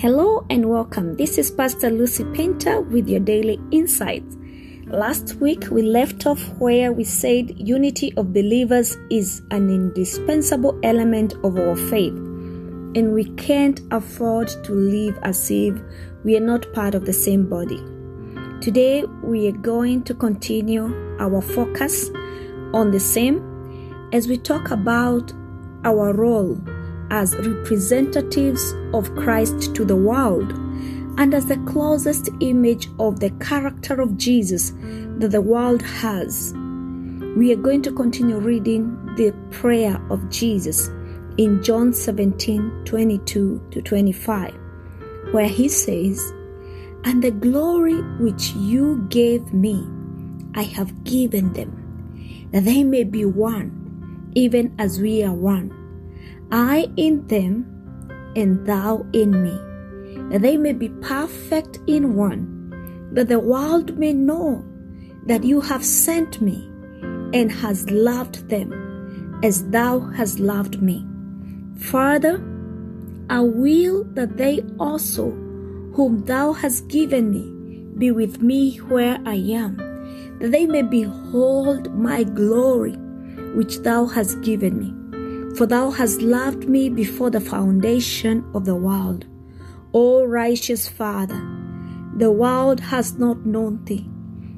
Hello and welcome. This is Pastor Lucy Painter with your daily insights. Last week we left off where we said unity of believers is an indispensable element of our faith, and we can't afford to live as if we are not part of the same body. Today we are going to continue our focus on the same as we talk about our role as representatives of Christ to the world and as the closest image of the character of Jesus that the world has. We are going to continue reading the prayer of Jesus in John 17 22 to 25, where he says, And the glory which you gave me, I have given them, that they may be one, even as we are one I in them, and thou in me, that they may be perfect in one, that the world may know that you have sent me and has loved them as thou hast loved me. Father, I will that they also, whom thou hast given me, be with me where I am, that they may behold my glory which thou hast given me. For thou hast loved me before the foundation of the world. O righteous Father, the world has not known thee,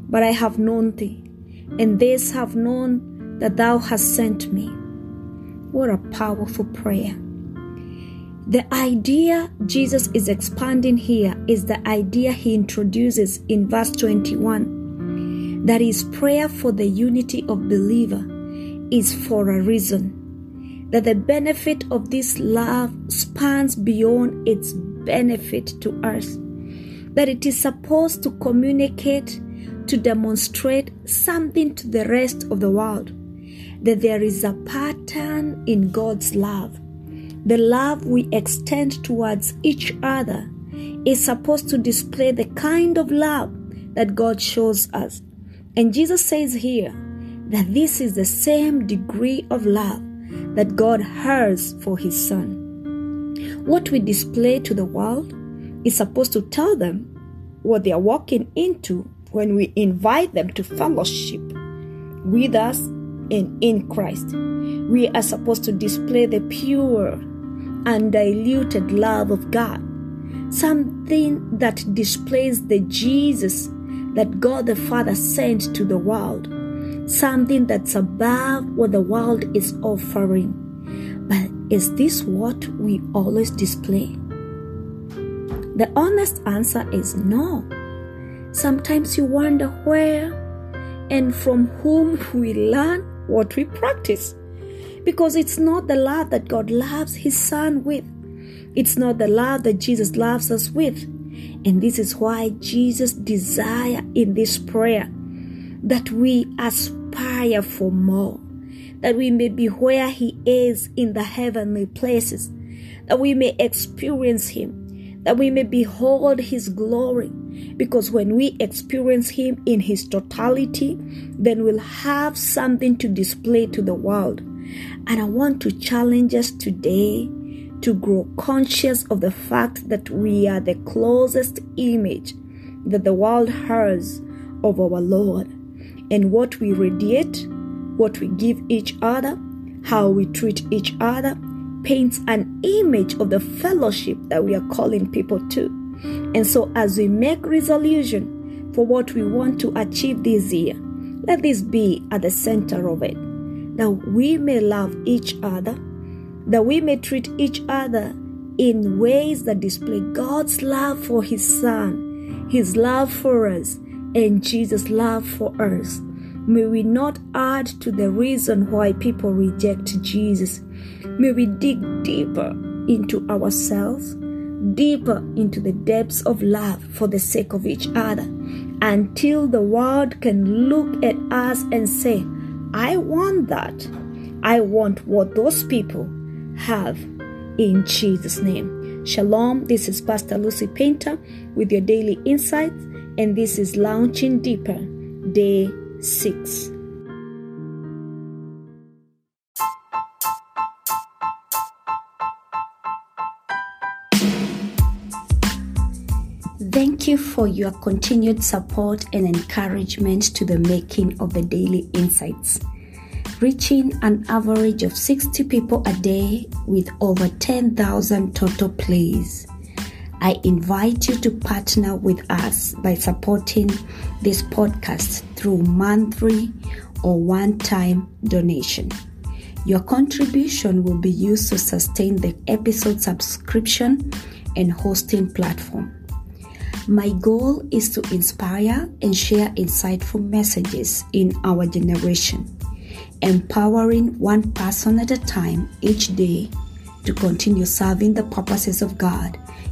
but I have known thee, and this have known that thou hast sent me. What a powerful prayer. The idea Jesus is expanding here is the idea he introduces in verse 21 that his prayer for the unity of believer is for a reason that the benefit of this love spans beyond its benefit to us, that it is supposed to communicate, to demonstrate something to the rest of the world, that there is a pattern in God's love. The love we extend towards each other is supposed to display the kind of love that God shows us. And Jesus says here that this is the same degree of love that God has for His Son. What we display to the world is supposed to tell them what they are walking into when we invite them to fellowship with us and in Christ. We are supposed to display the pure, undiluted love of God, something that displays the Jesus that God the Father sent to the world something that's above what the world is offering. But is this what we always display? The honest answer is no. Sometimes you wonder where and from whom we learn what we practice. Because it's not the love that God loves His Son with, it's not the love that Jesus loves us with. And this is why Jesus desire in this prayer that we aspire for more, that we may be where He is in the heavenly places, that we may experience Him, that we may behold His glory. Because when we experience Him in His totality, then we'll have something to display to the world. And I want to challenge us today to grow conscious of the fact that we are the closest image that the world has of our Lord and what we radiate, what we give each other, how we treat each other, paints an image of the fellowship that we are calling people to. And so, as we make resolution for what we want to achieve this year, let this be at the center of it. That we may love each other, that we may treat each other in ways that display God's love for His Son, His love for us, and Jesus' love for us. May we not add to the reason why people reject Jesus. May we dig deeper into ourselves, deeper into the depths of love for the sake of each other, until the world can look at us and say, I want that. I want what those people have in Jesus' name. Shalom. This is Pastor Lucy Painter with your daily insights and this is Launching Deeper, Day 6. Thank you for your continued support and encouragement to the making of the Daily Insights. Reaching an average of 60 people a day with over 10,000 total plays. I invite you to partner with us by supporting this podcast through monthly or one time donation. Your contribution will be used to sustain the episode subscription and hosting platform. My goal is to inspire and share insightful messages in our generation, empowering one person at a time each day to continue serving the purposes of God